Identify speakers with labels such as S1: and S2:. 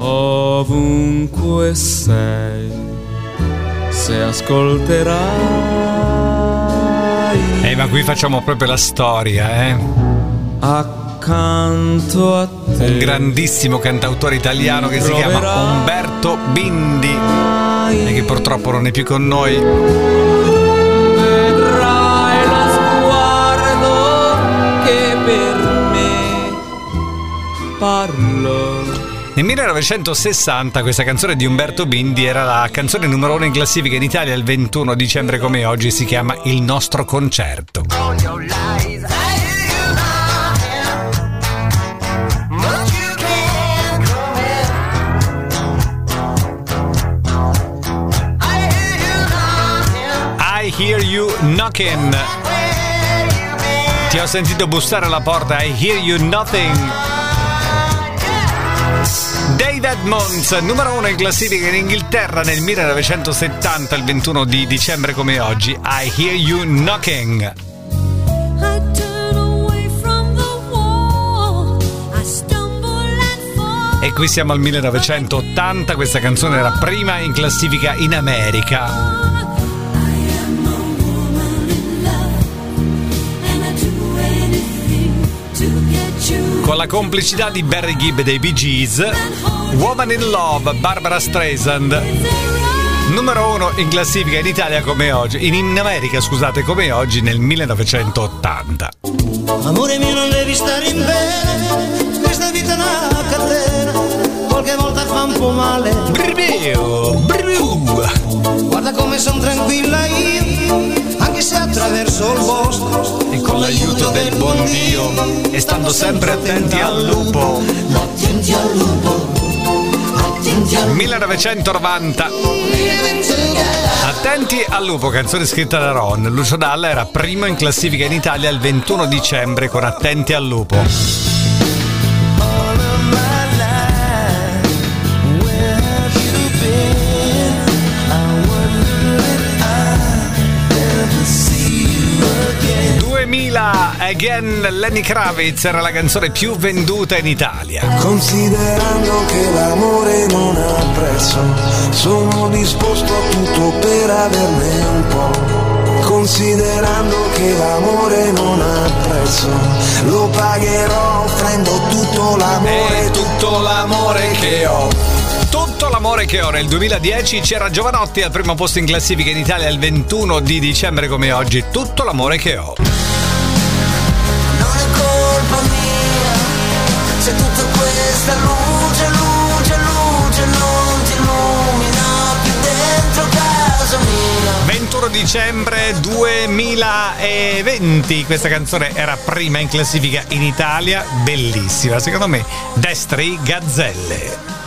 S1: ovunque sei, se ascolterai.
S2: Eh, ma qui facciamo proprio la storia, eh.
S1: Accanto a te.
S2: Un grandissimo cantautore italiano che si chiama Umberto Bindi e che purtroppo non è più con noi.
S1: Vedrai lo sguardo che per me parlo.
S2: Nel 1960 questa canzone di Umberto Bindi era la canzone numero uno in classifica in Italia il 21 dicembre come oggi si chiama Il nostro concerto. I hear you knocking. Ti ho sentito bussare alla porta, I hear you nothing. Dave Edmonds, numero uno in classifica in Inghilterra nel 1970, il 21 di dicembre come oggi. I hear you knocking. E qui siamo al 1980, questa canzone era prima in classifica in America. Con la complicità di Barry Gibb dei Bee Gees, Woman in Love, Barbara Streisand. Numero uno in classifica in Italia come oggi, in, in America scusate come oggi nel 1980.
S3: Amore mio non devi stare in bene, questa vita è una catena, qualche volta fa un po' male.
S2: Brrreo, brrreo.
S3: Guarda come sono tranquilla io, anche se attraverso il bosco.
S2: E con l'aiuto del buon Dio, e stando sempre attenti al lupo.
S3: Attenti al lupo, attenti al lupo.
S2: 1990. Attenti al lupo, canzone scritta da Ron. Lucio Dalla era primo in classifica in Italia il 21 dicembre con Attenti al lupo.
S3: Again
S2: Lenny Kravitz era la canzone più venduta in Italia.
S4: Considerando che l'amore non ha prezzo, sono disposto a tutto per averne un po'. Considerando che l'amore non ha prezzo, lo pagherò offrendo tutto l'amore.
S2: E tutto l'amore che ho. Tutto l'amore che ho nel 2010 c'era Giovanotti al primo posto in classifica in Italia il 21 di dicembre come oggi. Tutto l'amore che ho. 21 dicembre 2020 questa canzone era prima in classifica in Italia, bellissima, secondo me Destri Gazzelle.